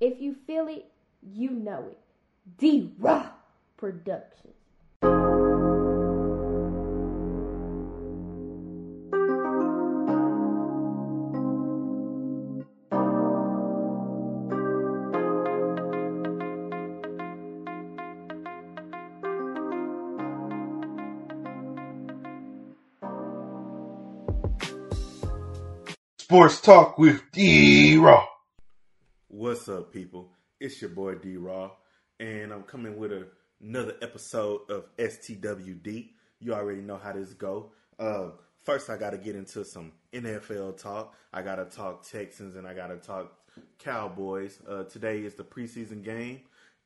If you feel it, you know it. D Raw Productions. Sports Talk with D Raw. What's up, people? It's your boy D Raw, and I'm coming with a, another episode of STWD. You already know how this go. Uh, first, I got to get into some NFL talk. I got to talk Texans, and I got to talk Cowboys. Uh, today is the preseason game,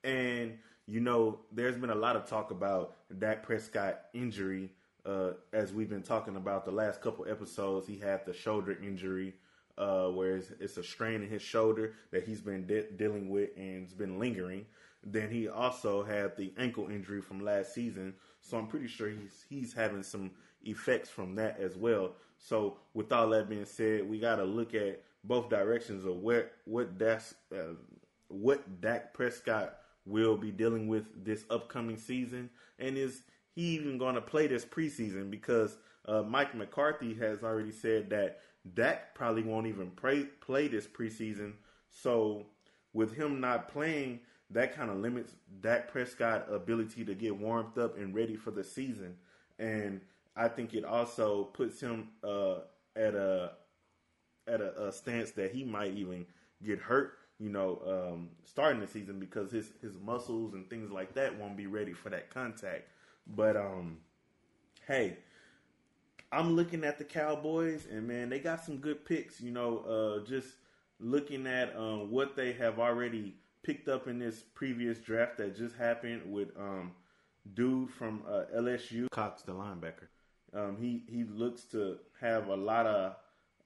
and you know there's been a lot of talk about Dak Prescott injury uh, as we've been talking about the last couple episodes, he had the shoulder injury, uh, where it's, it's, a strain in his shoulder that he's been de- dealing with and it's been lingering. Then he also had the ankle injury from last season, so I'm pretty sure he's he's having some effects from that as well. So with all that being said, we got to look at both directions of what what that's uh, what Dak Prescott will be dealing with this upcoming season, and is he even going to play this preseason because uh, Mike McCarthy has already said that Dak probably won't even play, play this preseason. So with him not playing, that kind of limits Dak Prescott's ability to get warmed up and ready for the season. And I think it also puts him uh, at a at a, a, stance that he might even get hurt. You know, um, starting the season because his his muscles and things like that won't be ready for that contact. But um, hey, I'm looking at the Cowboys, and man, they got some good picks. You know, uh, just looking at um, what they have already picked up in this previous draft that just happened with um, dude from uh, LSU, Cox, the linebacker. Um, he he looks to have a lot of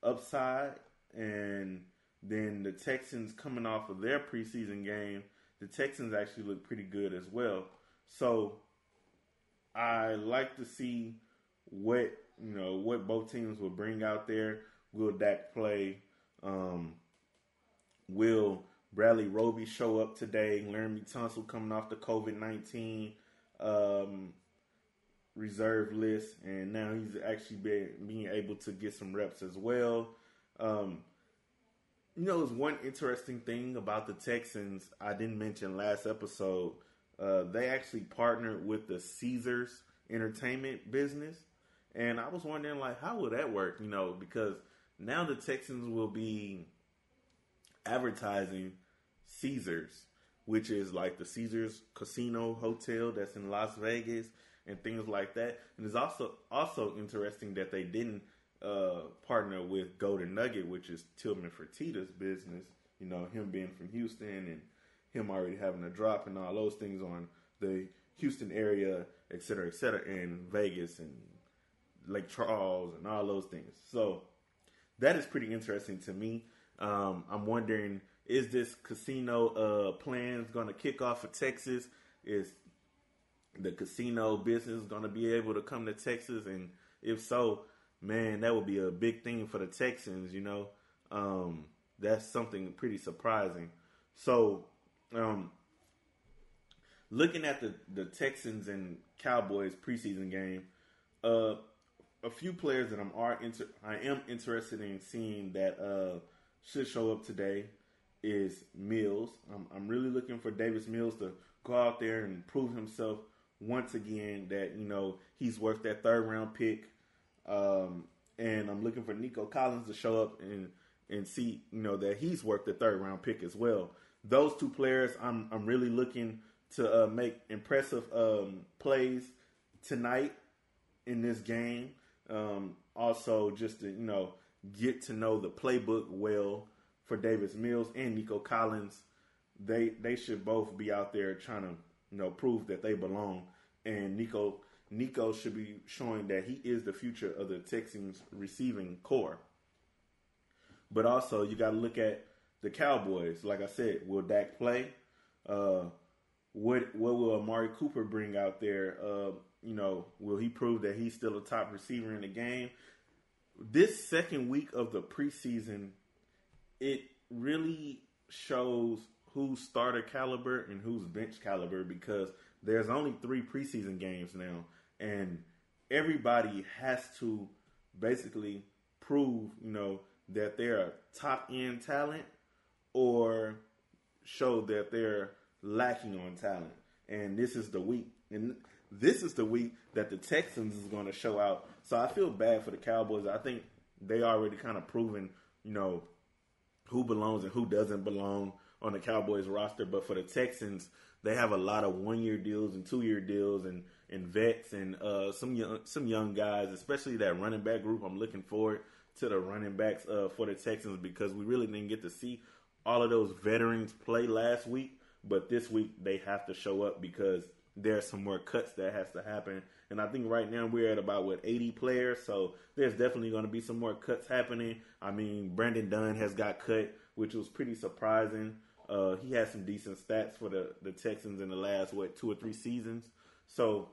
upside, and then the Texans coming off of their preseason game, the Texans actually look pretty good as well. So I like to see what you know what both teams will bring out there. Will Dak play? Um, will Bradley Roby show up today? Laremy Tunsil coming off the COVID nineteen um, reserve list, and now he's actually been being able to get some reps as well. Um, you know, there's one interesting thing about the Texans I didn't mention last episode uh, they actually partnered with the Caesars Entertainment business, and I was wondering like how would that work? You know, because now the Texans will be advertising Caesars, which is like the Caesars Casino Hotel that's in Las Vegas and things like that. And it's also also interesting that they didn't uh, partner with Golden Nugget, which is Tillman Fertitta's business. You know, him being from Houston and him already having a drop and all those things on the Houston area, et cetera, et cetera, and Vegas and Lake Charles and all those things. So that is pretty interesting to me. Um, I'm wondering, is this casino uh, plans going to kick off for Texas? Is the casino business going to be able to come to Texas? And if so, man, that would be a big thing for the Texans. You know, um, that's something pretty surprising. So um, looking at the, the Texans and Cowboys preseason game, uh, a few players that I'm are inter- I am interested in seeing that uh, should show up today is Mills. I'm, I'm really looking for Davis Mills to go out there and prove himself once again that you know he's worth that third round pick. Um, and I'm looking for Nico Collins to show up and and see you know that he's worth the third round pick as well those two players, I'm I'm really looking to uh, make impressive um, plays tonight in this game. Um, also, just to you know get to know the playbook well for Davis Mills and Nico Collins. They they should both be out there trying to you know prove that they belong. And Nico Nico should be showing that he is the future of the Texans receiving core. But also, you got to look at the Cowboys. Like I said, will Dak play? Uh, what what will Amari Cooper bring out there? Uh, you know, will he prove that he's still a top receiver in the game? This second week of the preseason, it really shows who's starter caliber and who's bench caliber because there's only three preseason games now, and everybody has to basically prove, you know, that they're a top end talent or show that they're lacking on talent. And this is the week, and this is the week that the Texans is going to show out. So I feel bad for the Cowboys. I think they already kind of proven, you know, who belongs and who doesn't belong on the Cowboys roster. But for the Texans, they have a lot of one year deals and two year deals and, and vets and uh, some young some young guys, especially that running back group. I'm looking forward to the running backs uh, for the Texans because we really didn't get to see all of those veterans play last week. But this week they have to show up because there's some more cuts that has to happen. And I think right now we're at about what 80 players, so there's definitely going to be some more cuts happening. I mean, Brandon Dunn has got cut, which was pretty surprising. Uh, he had some decent stats for the the Texans in the last what two or three seasons. So,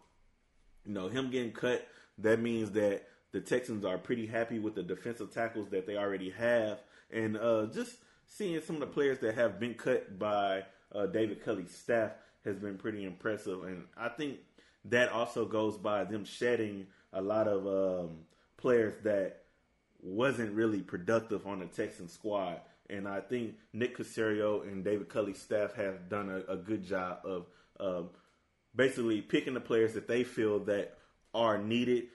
you know, him getting cut that means that the Texans are pretty happy with the defensive tackles that they already have, and uh, just seeing some of the players that have been cut by uh, David Culley's staff has been pretty impressive, and I think that also goes by them shedding a lot of um, players that wasn't really productive on the Texan squad. And I think Nick Caserio and David Culley's staff have done a, a good job of um, basically picking the players that they feel that are needed,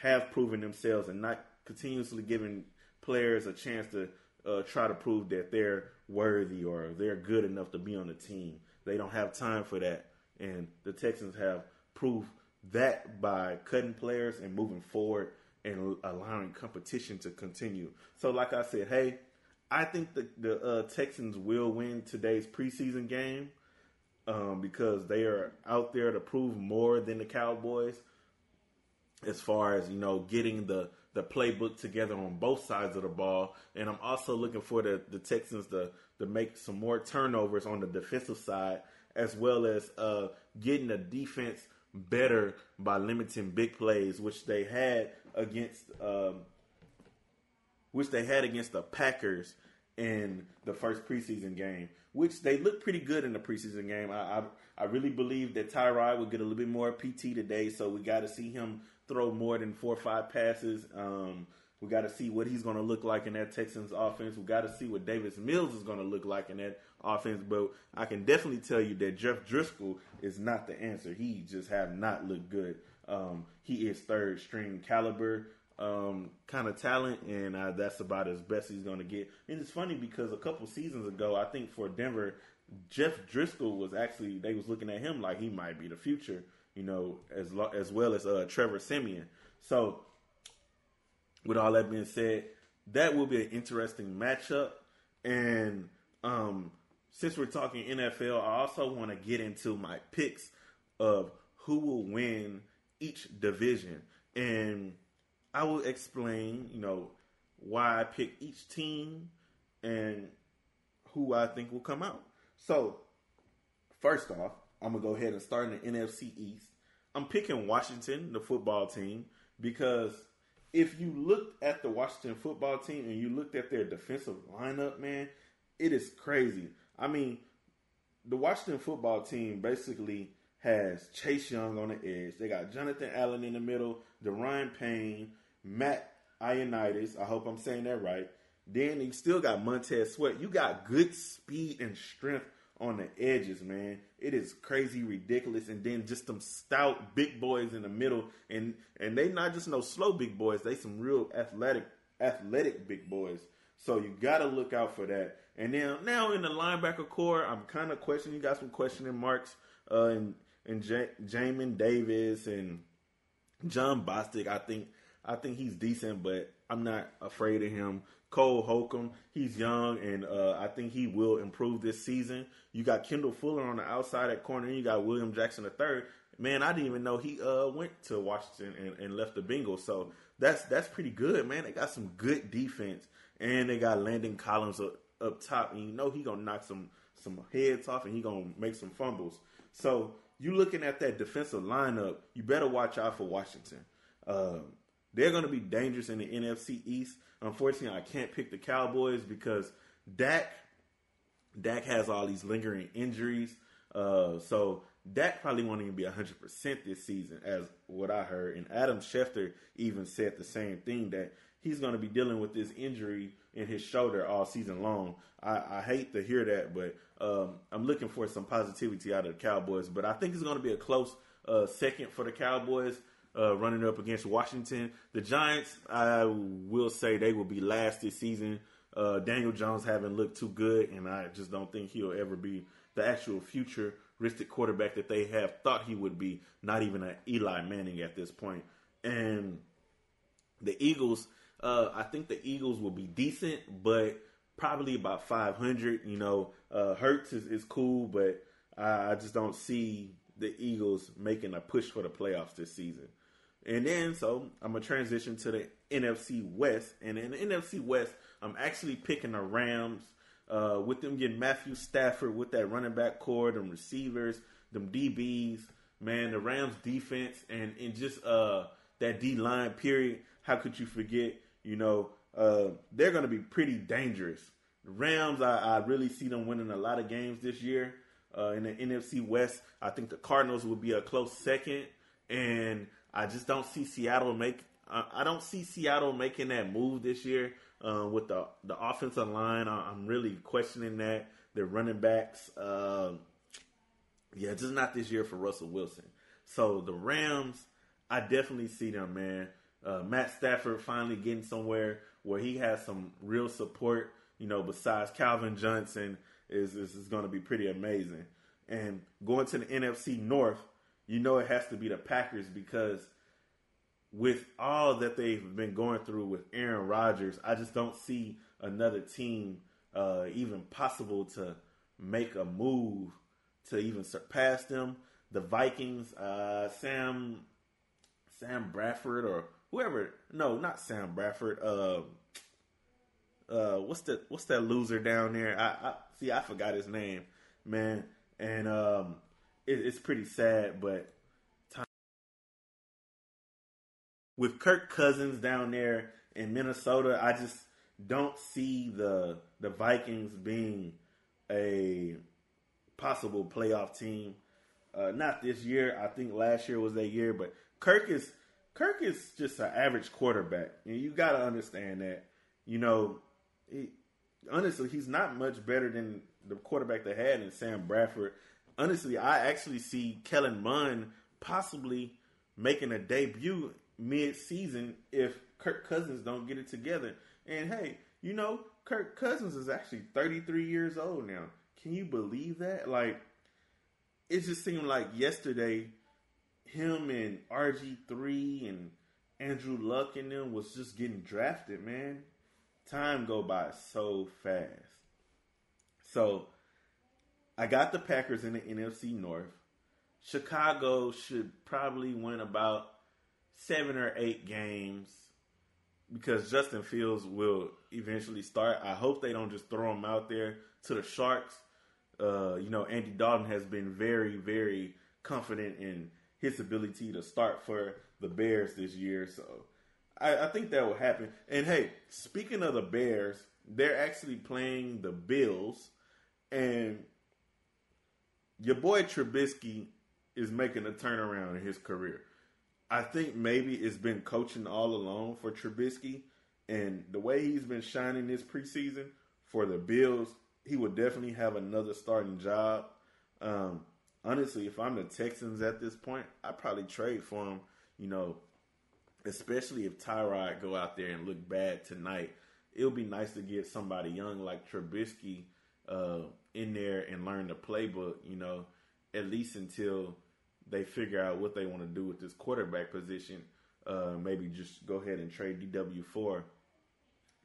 have proven themselves, and not continuously giving players a chance to uh, try to prove that they're worthy or they're good enough to be on the team. They don't have time for that. And the Texans have proved that by cutting players and moving forward and allowing competition to continue. So, like I said, hey, I think the, the uh, Texans will win today's preseason game um, because they are out there to prove more than the Cowboys as far as, you know, getting the, the playbook together on both sides of the ball. And I'm also looking for the, the Texans to to make some more turnovers on the defensive side, as well as uh, getting the defense better by limiting big plays, which they had against um, which they had against the Packers in the first preseason game, which they looked pretty good in the preseason game. I I, I really believe that Tyrod will get a little bit more PT today, so we got to see him throw more than four or five passes. Um, we got to see what he's going to look like in that Texans offense. We got to see what Davis Mills is going to look like in that offense. But I can definitely tell you that Jeff Driskel is not the answer. He just have not looked good. Um, he is third string caliber um, kind of talent, and uh, that's about as best he's going to get. And it's funny because a couple seasons ago, I think for Denver, Jeff Driskel was actually they was looking at him like he might be the future, you know, as lo- as well as uh, Trevor Siemian. So with all that being said, that will be an interesting matchup. And um, since we're talking NFL, I also want to get into my picks of who will win each division. And I will explain, you know, why I pick each team and who I think will come out. So, first off, I'm going to go ahead and start in the NFC East. I'm picking Washington, the football team, because if you looked at the Washington football team and you looked at their defensive lineup, man, it is crazy. I mean, the Washington football team basically has Chase Young on the edge. They got Jonathan Allen in the middle, Da'Ron Payne, Matt Ioannidis. I hope I'm saying that right. Then you still got Montez Sweat. You got good speed and strength on the edges, man. It is crazy ridiculous. And then just some stout big boys in the middle. And and they not just no slow big boys, they some real athletic athletic big boys. So you gotta look out for that. And now now in the linebacker core, I'm kind of questioning. You got some questioning marks uh, and and J- Jamin Davis and Jon Bostic. I think I think he's decent, but I'm not afraid of him. Cole Holcomb. He's young, and uh, I think he will improve this season. You got Kendall Fuller on the outside at corner. And you got William Jackson III. Man, I didn't even know he uh, went to Washington and, and, left the Bengals. So that's that's pretty good, man. They got some good defense, and they got Landon Collins up, up top, and you know he gonna knock some some heads off, and he gonna make some fumbles. So you looking at that defensive lineup, you better watch out for Washington. Um, they're going to be dangerous in the NFC East. Unfortunately, I can't pick the Cowboys because Dak Dak has all these lingering injuries. Uh, so Dak probably won't even be 100% this season, as what I heard. And Adam Schefter even said the same thing that he's going to be dealing with this injury in his shoulder all season long. I, I hate to hear that, but um, I'm looking for some positivity out of the Cowboys. But I think it's going to be a close uh, second for the Cowboys. Uh, running up against Washington. The Giants, I will say they will be last this season. Uh, Daniel Jones haven't looked too good, and I just don't think he'll ever be the actual futuristic quarterback that they have thought he would be. Not even an Eli Manning at this point. And the Eagles, uh, I think the Eagles will be decent, but probably about 500. You know, uh, Hurts is, is cool, but I just don't see the Eagles making a push for the playoffs this season. And then, so I'm gonna transition to the NFC West, and in the NFC West, I'm actually picking the Rams. Uh, with them getting Matthew Stafford with that running back core, them receivers, them DBs, man, the Rams defense, and and just uh that D line period. How could you forget? You know, uh, they're to be pretty dangerous. The Rams, I, I, really see them winning a lot of games this year. Uh, in the NFC West, I think the Cardinals will be a close second, and I just don't see Seattle make. I don't see Seattle making that move this year uh, with the the offensive line. I, am really questioning that. Their running backs, uh, yeah, just not this year for Russell Wilson. So the Rams, I definitely see them, man. Uh, Matt Stafford finally getting somewhere where he has some real support. You know, besides Calvin Johnson, is is, is going to be pretty amazing. And going to the NFC North, you know it has to be the Packers because with all that they've been going through with Aaron Rodgers, I just don't see another team uh, even possible to make a move to even surpass them. The Vikings, uh, Sam Sam Bradford or whoever. No, not Sam Bradford. Uh, uh, what's the what's that loser down there? I, I see. I forgot his name, man. And um, it, it's pretty sad, but time. with Kirk Cousins down there in Minnesota, I just don't see the the Vikings being a possible playoff team. Uh, not this year. I think last year was that year, but Kirk is Kirk is just an average quarterback, and you got to understand that. You know, he, honestly, he's not much better than the quarterback they had in Sam Bradford. Honestly, I actually see Kellen Mond possibly making a debut mid-season if Kirk Cousins don't get it together. And hey, you know, Kirk Cousins is actually 33 years old now. Can you believe that? Like, it just seemed like yesterday him and RG3 and Andrew Luck and them was just getting drafted, man. Time go by so fast. So I got the Packers in the NFC North. Chicago should probably win about seven or eight games because Justin Fields will eventually start. I hope they don't just throw him out there to the Sharks. Uh, you know, Andy Dalton has been very, very confident in his ability to start for the Bears this year. So I, I think that will happen. And hey, speaking of the Bears, they're actually playing the Bills, and your boy Trubisky is making a turnaround in his career. I think maybe it's been coaching all along for Trubisky, and the way he's been shining this preseason for the Bills, he would definitely have another starting job. Um, honestly, if I'm the Texans at this point, I'd probably trade for him. You know, especially if Tyrod go out there and look bad tonight. It would be nice to get somebody young like Trubisky uh, in there and learn the playbook. You know, at least until they figure out what they want to do with this quarterback position. Uh, maybe just go ahead and trade DW four.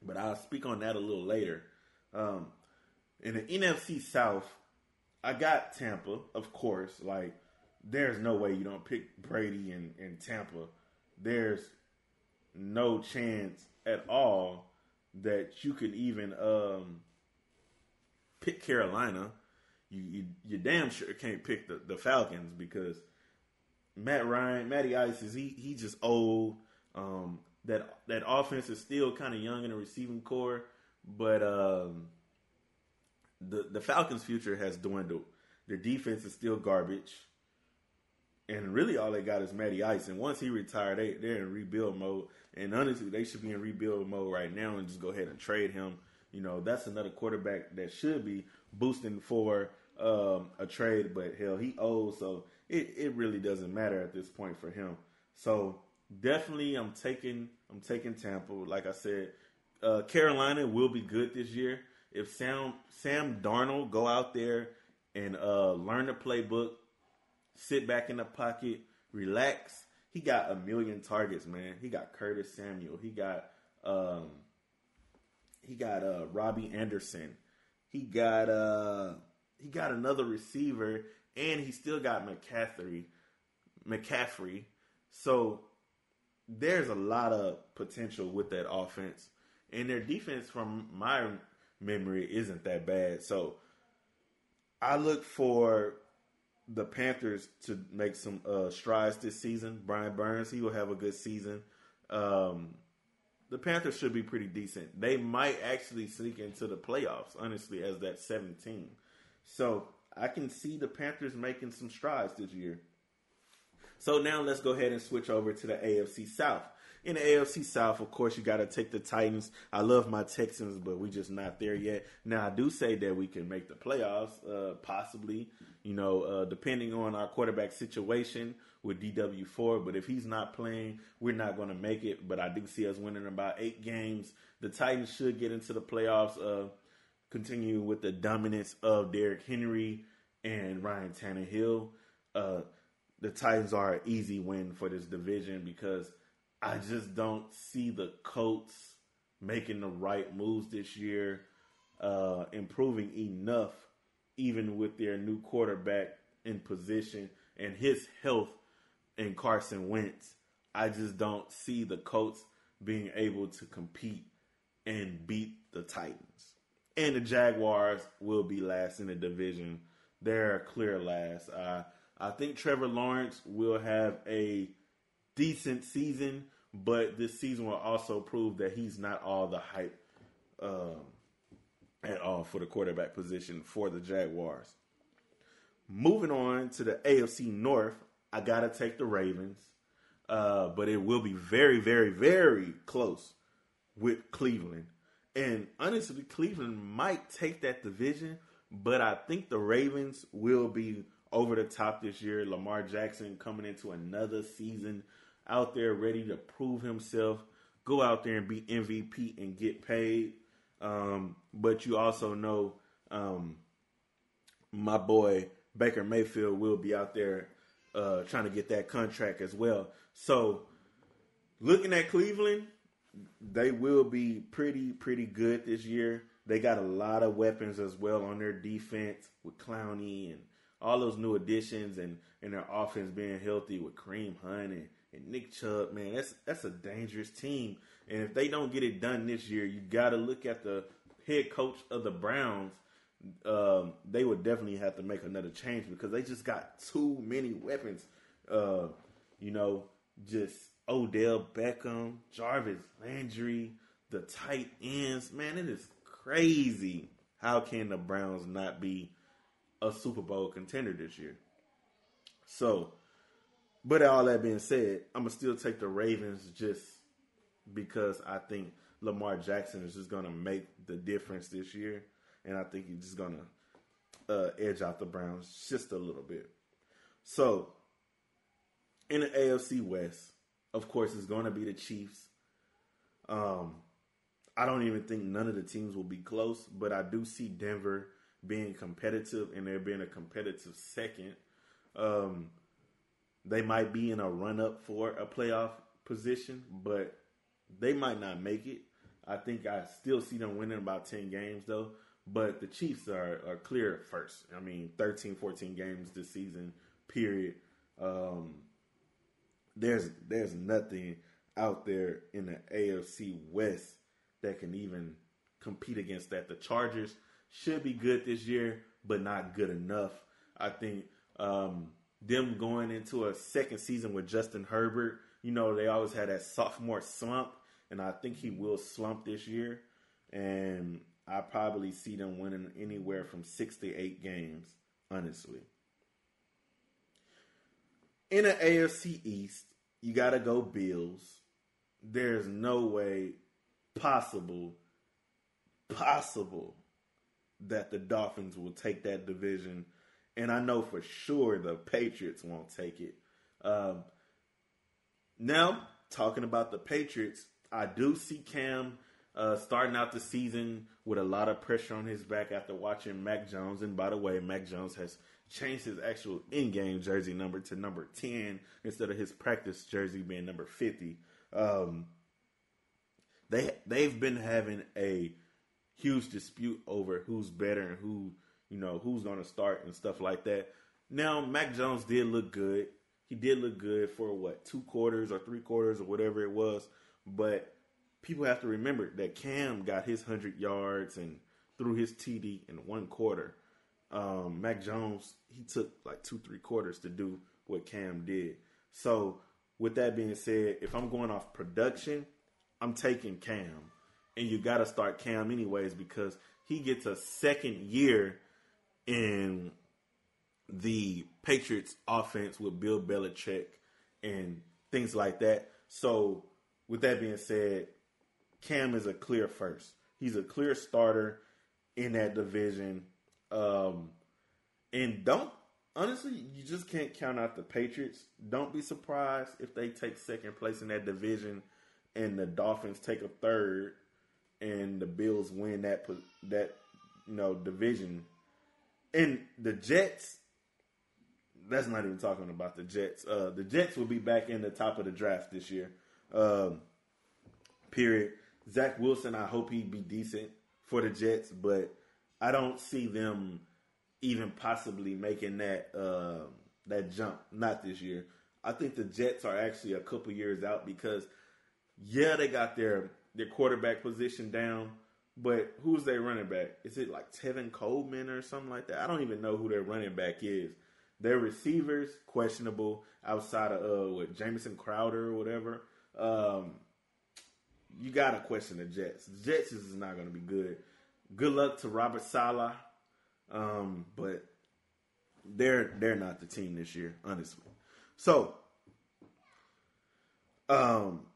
But I'll speak on that a little later. Um, in the NFC South, I got Tampa, of course. Like, there's no way you don't pick Brady and, in Tampa. There's no chance at all that you could even um, pick Carolina. You, you you damn sure can't pick the, the Falcons because Matt Ryan, Matty Ice is he he just old. Um, that that offense is still kind of young in the receiving core, but um, the the Falcons' future has dwindled. Their defense is still garbage, and really all they got is Matty Ice. And once he retired, they they're in rebuild mode. And honestly, they should be in rebuild mode right now and just go ahead and trade him. You know, that's another quarterback that should be boosting for um, a trade, but hell, he owes, so it, it really doesn't matter at this point for him. So definitely, I'm taking I'm taking Tampa. Like I said, uh, Carolina will be good this year if Sam Sam Darnold go out there and uh, learn the playbook, sit back in the pocket, relax. He got a million targets, man. He got Curtis Samuel. He got um, got uh, Robbie Anderson. He got uh, he got another receiver, and he still got McCaffrey. McCaffrey. So there's a lot of potential with that offense, and their defense, from my memory, isn't that bad. So I look for the Panthers to make some uh, strides this season. Brian Burns, he will have a good season. Um, the Panthers should be pretty decent. They might actually sneak into the playoffs, honestly, as that 17. So I can see the Panthers making some strides this year. So now let's go ahead and switch over to the AFC South. In the AFC South, of course, you got to take the Titans. I love my Texans, but we just not there yet. Now, I do say that we can make the playoffs, uh, possibly, you know, uh, depending on our quarterback situation with DW4. But if he's not playing, we're not going to make it. But I do see us winning about eight games. The Titans should get into the playoffs, uh, continue with the dominance of Derrick Henry and Ryan Tannehill. Uh, the Titans are an easy win for this division because I just don't see the Colts making the right moves this year, uh, improving enough, even with their new quarterback in position and his health and Carson Wentz. I just don't see the Colts being able to compete and beat the Titans. And the Jaguars will be last in the division. They're clear last. Uh, I think Trevor Lawrence will have a decent season, but this season will also prove that he's not all the hype um, at all for the quarterback position for the Jaguars. Moving on to the AFC North, I gotta take the Ravens, uh, but it will be very, very, very close with Cleveland. And honestly, Cleveland might take that division, but I think the Ravens will be over the top this year. Lamar Jackson coming into another season out there ready to prove himself. Go out there and be MVP and get paid. Um, but you also know um, my boy Baker Mayfield will be out there uh, trying to get that contract as well. So looking at Cleveland, they will be pretty pretty good this year. They got a lot of weapons as well on their defense with Clowney and all those new additions and, and their offense being healthy with Kareem Hunt and, and Nick Chubb, man, that's that's a dangerous team. And if they don't get it done this year, you got to look at the head coach of the Browns. Um, they would definitely have to make another change because they just got too many weapons. Uh, you know, just Odell Beckham, Jarvis Landry, the tight ends. Man, it is crazy. How can the Browns not be a Super Bowl contender this year. So, but all that being said, I'm gonna still take the Ravens just because I think Lamar Jackson is just gonna make the difference this year, and I think he's just gonna uh, edge out the Browns just a little bit. So, in the AFC West, of course, it's to be the Chiefs. Um, I don't even think none of the teams will be close, but I do see Denver being competitive and there being a competitive second. Um, they might be in a run up for a playoff position, but they might not make it. I think I still see them winning about 10 games though. But the Chiefs are, are clear first. I mean, 13, 14 games this season, period. Um, there's there's nothing out there in the AFC West that can even compete against that. The Chargers should be good this year, but not good enough. I think um, them going into a second season with Justin Herbert, you know, they always had that sophomore slump, and I think he will slump this year. And I probably see them winning anywhere from six to eight games, honestly. In the AFC East, you got to go Bills. There's no way possible, possible that the Dolphins will take that division. And I know for sure the Patriots won't take it. Um, now, talking about the Patriots, I do see Cam uh, starting out the season with a lot of pressure on his back after watching Mac Jones. And by the way, Mac Jones has changed his actual in-game jersey number to number 10 instead of his practice jersey being number 50. Um, they they've been having a huge dispute over who's better and who you know who's going to start and stuff like that. Now, Mac Jones did look good. He did look good for what two quarters or three quarters or whatever it was, but people have to remember that Cam got his 100 yards and threw his TD in one quarter. Um, Mac Jones, he took like two, three quarters to do what Cam did. So, with that being said, if I'm going off production, I'm taking Cam. And you got to start Cam anyways because he gets a second year in the Patriots offense with Bill Belichick and things like that. So, with that being said, Cam is a clear first. He's a clear starter in that division. Um, and don't honestly, you just can't count out the Patriots. Don't be surprised if they take second place in that division, and the Dolphins take a third, and the Bills win that that you know division. And the Jets, that's not even talking about the Jets. Uh, the Jets will be back in the top of the draft this year. Um, period. Zach Wilson, I hope he'd be decent for the Jets, but I don't see them even possibly making that uh, that jump. Not this year. I think the Jets are actually a couple years out because yeah, they got their their quarterback position down, but who's their running back? Is it like Tevin Coleman or something like that? I don't even know who their running back is. Their receivers questionable outside of uh, what Jamison Crowder or whatever. Um, you gotta question the Jets. The Jets is not gonna be good. Good luck to Robert Saleh, um, but they're they're not the team this year, honestly. So, um,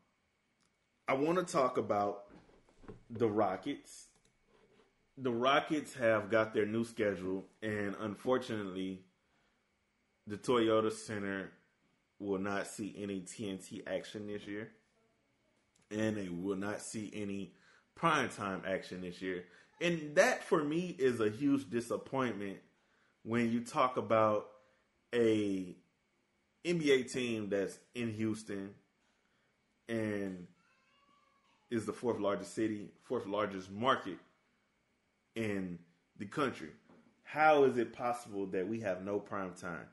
I want to talk about the Rockets. The Rockets have got their new schedule, and unfortunately, the Toyota Center will not see any TNT action this year and they will not see any primetime action this year. And that for me is a huge disappointment when you talk about a NBA team that's in Houston and is the fourth largest city, fourth largest market in the country. How is it possible that we have no prime time?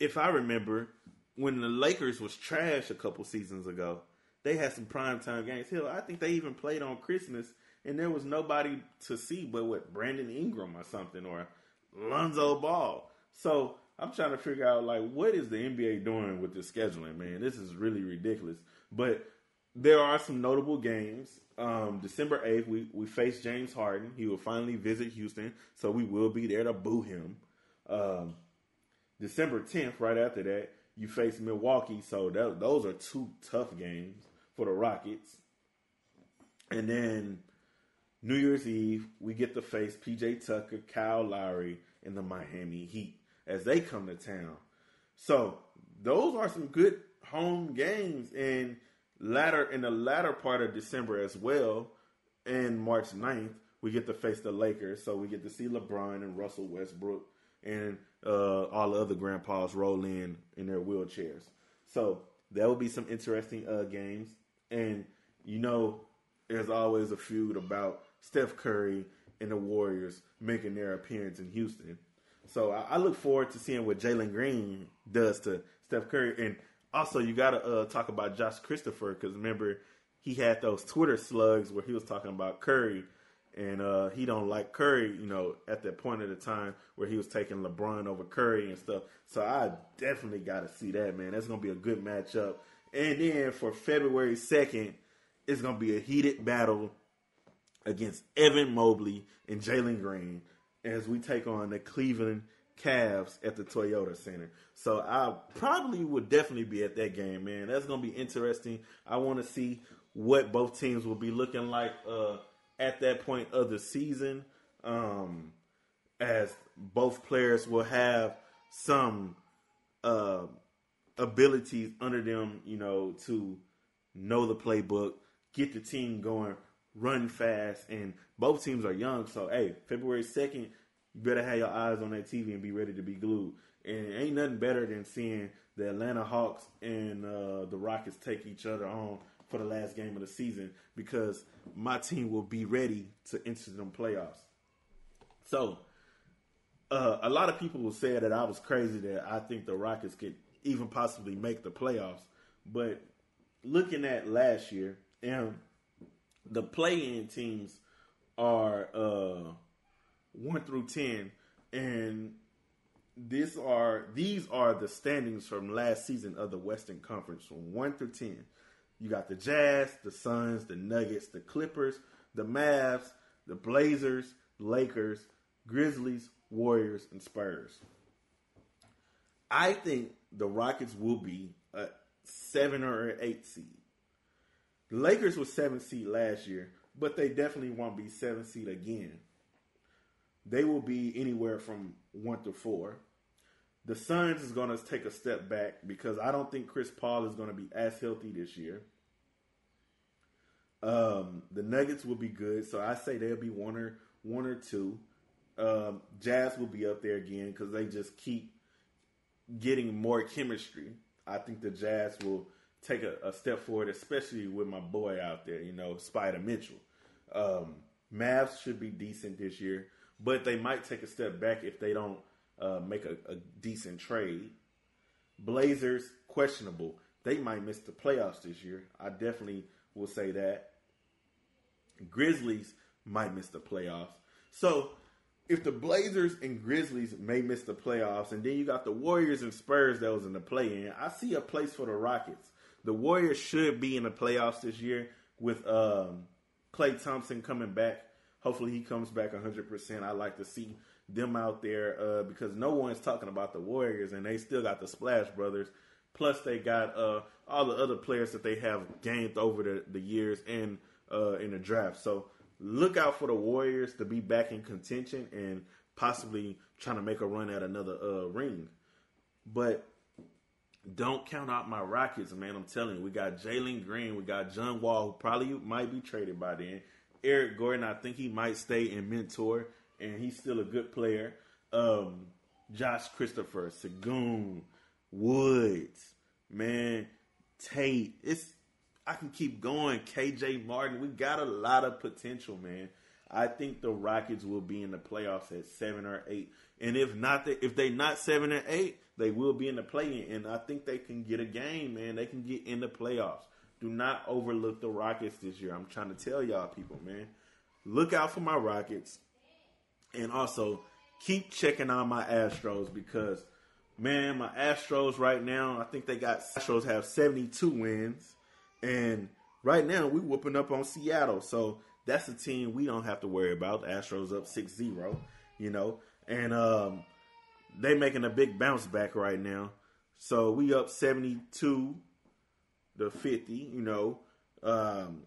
If I remember, when the Lakers was trash a couple seasons ago, they had some primetime games. Hell, I think they even played on Christmas, and there was nobody to see but what Brandon Ingram or something or Lonzo Ball. So I'm trying to figure out like what is the NBA doing with the scheduling, man? This is really ridiculous. But there are some notable games. Um, December 8th, we, we face James Harden. He will finally visit Houston, so we will be there to boo him. Um, December 10th, right after that, you face Milwaukee, so that, those are two tough games for the Rockets. And then New Year's Eve, we get to face PJ Tucker, Kyle Lowry, and the Miami Heat as they come to town. So those are some good home games and latter in the latter part of December as well. And March 9th, we get to face the Lakers. So we get to see LeBron and Russell Westbrook and uh, all the other grandpas roll in in their wheelchairs. So that will be some interesting uh, games. And you know, there's always a feud about Steph Curry and the Warriors making their appearance in Houston. So I, I look forward to seeing what Jalen Green does to Steph Curry. And also, you got to uh, talk about Josh Christopher because remember he had those Twitter slugs where he was talking about Curry, and uh, he don't like Curry. You know, at that point of the time where he was taking LeBron over Curry and stuff. So I definitely got to see that man. That's gonna be a good matchup. And then for February 2nd, it's going to be a heated battle against Evan Mobley and Jalen Green as we take on the Cleveland Cavs at the Toyota Center. So I probably would definitely be at that game, man. That's gonna be interesting. I want to see what both teams will be looking like uh, at that point of the season, um, as both players will have some uh, abilities under them, you know, to know the playbook, get the team going, run fast, and both teams are young. So, hey, February second, you better have your eyes on that TV and be ready to be glued. And ain't nothing better than seeing the Atlanta Hawks and uh, the Rockets take each other on for the last game of the season because my team will be ready to enter them playoffs. So, uh, a lot of people will say that I was crazy that I think the Rockets could even possibly make the playoffs. But looking at last year, and the play-in teams are uh, one through ten, and these are these are the standings from last season of the Western Conference from one through ten. You got the Jazz, the Suns, the Nuggets, the Clippers, the Mavs, the Blazers, Lakers, Grizzlies, Warriors, and Spurs. I think the Rockets will be a seven or an eight seed. The Lakers were seven seed last year, but they definitely won't be seven seed again. They will be anywhere from one to four. The Suns is going to take a step back because I don't think Chris Paul is going to be as healthy this year. Um, the Nuggets will be good, so I say they'll be one or one or two. Um, Jazz will be up there again because they just keep getting more chemistry. I think the Jazz will take a, a, step forward, especially with my boy out there, you know, Spida Mitchell. Um, Mavs should be decent this year, but they might take a step back if they don't uh, make a, a decent trade. Blazers, questionable. They might miss the playoffs this year. I definitely will say that. Grizzlies might miss the playoffs. So if the Blazers and Grizzlies may miss the playoffs, and then you got the Warriors and Spurs that was in the play in, I see a place for the Rockets. The Warriors should be in the playoffs this year with um, Klay Thompson coming back. Hopefully, he comes back 100%. I like to see them out there uh, because no one's talking about the Warriors, and they still got the Splash Brothers. Plus, they got uh, all the other players that they have gained over the, the years and uh, in the draft. So look out for the Warriors to be back in contention and possibly trying to make a run at another uh, ring. But don't count out my Rockets, man. I'm telling you, we got Jalen Green, we got John Wall, who probably might be traded by then. Eric Gordon, I think he might stay in mentor, and he's still a good player. Um, Josh Christopher, Sengun, Woods, man, Tate. It's I can keep going. KJ Martin, we got a lot of potential, man. I think the Rockets will be in the playoffs at seven or eight, and if not, if they not seven or eight, they will be in the play-in, And I think they can get a game, man. They can get in the playoffs. Do not overlook the Rockets this year. I'm trying to tell y'all, people, man. Look out for my Rockets, and also keep checking on my Astros because, man, my Astros right now, I think they got Astros have 72 wins. And right now, we whooping up on Seattle. So that's a team we don't have to worry about. The Astros up 6-0, you know. And um, they making a big bounce back right now. So we up 72 to 50, you know, um,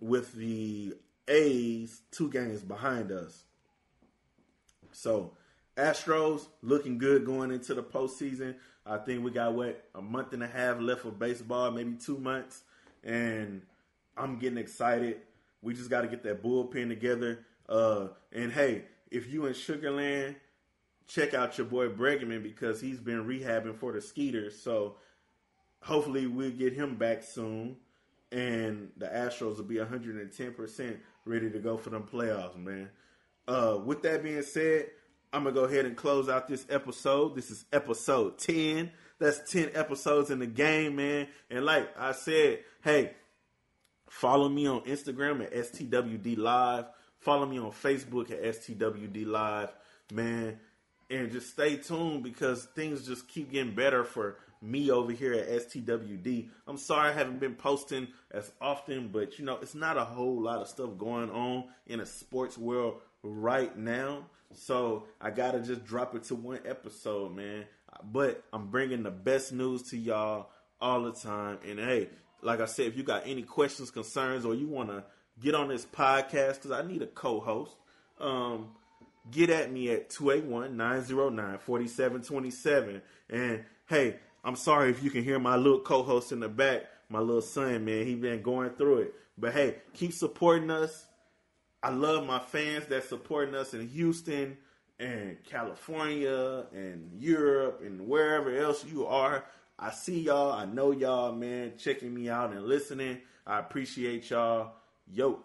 with the A's two games behind us. So Astros looking good going into the postseason. I think we got what a month and a half left of baseball, maybe two months and I'm getting excited. We just got to get that bullpen together. Uh, and hey, if you in Sugarland, check out your boy Bregman because he's been rehabbing for the Skeeters. So hopefully we'll get him back soon, and the Astros will be 110 percent ready to go for them playoffs, man. Uh, with that being said, I'm gonna go ahead and close out this episode. This is episode 10. That's 10 episodes in the game, man. And like I said, hey, follow me on Instagram at STWD Live. Follow me on Facebook at STWD Live, man. And just stay tuned because things just keep getting better for me over here at STWD. I'm sorry I haven't been posting as often, but you know, it's not a whole lot of stuff going on in a sports world right now. So I gotta just drop it to one episode, man. But I'm bringing the best news to y'all all the time. And hey, like I said, if you got any questions, concerns, or you want to get on this podcast, because I need a co-host, um, get at me at 281-909-4727. And hey, I'm sorry if you can hear my little co-host in the back, my little son, man. He been going through it. But hey, keep supporting us. I love my fans that supporting us in Houston and California and Europe and wherever else you are. I see y'all. I know y'all, man, checking me out and listening. I appreciate y'all. Yo.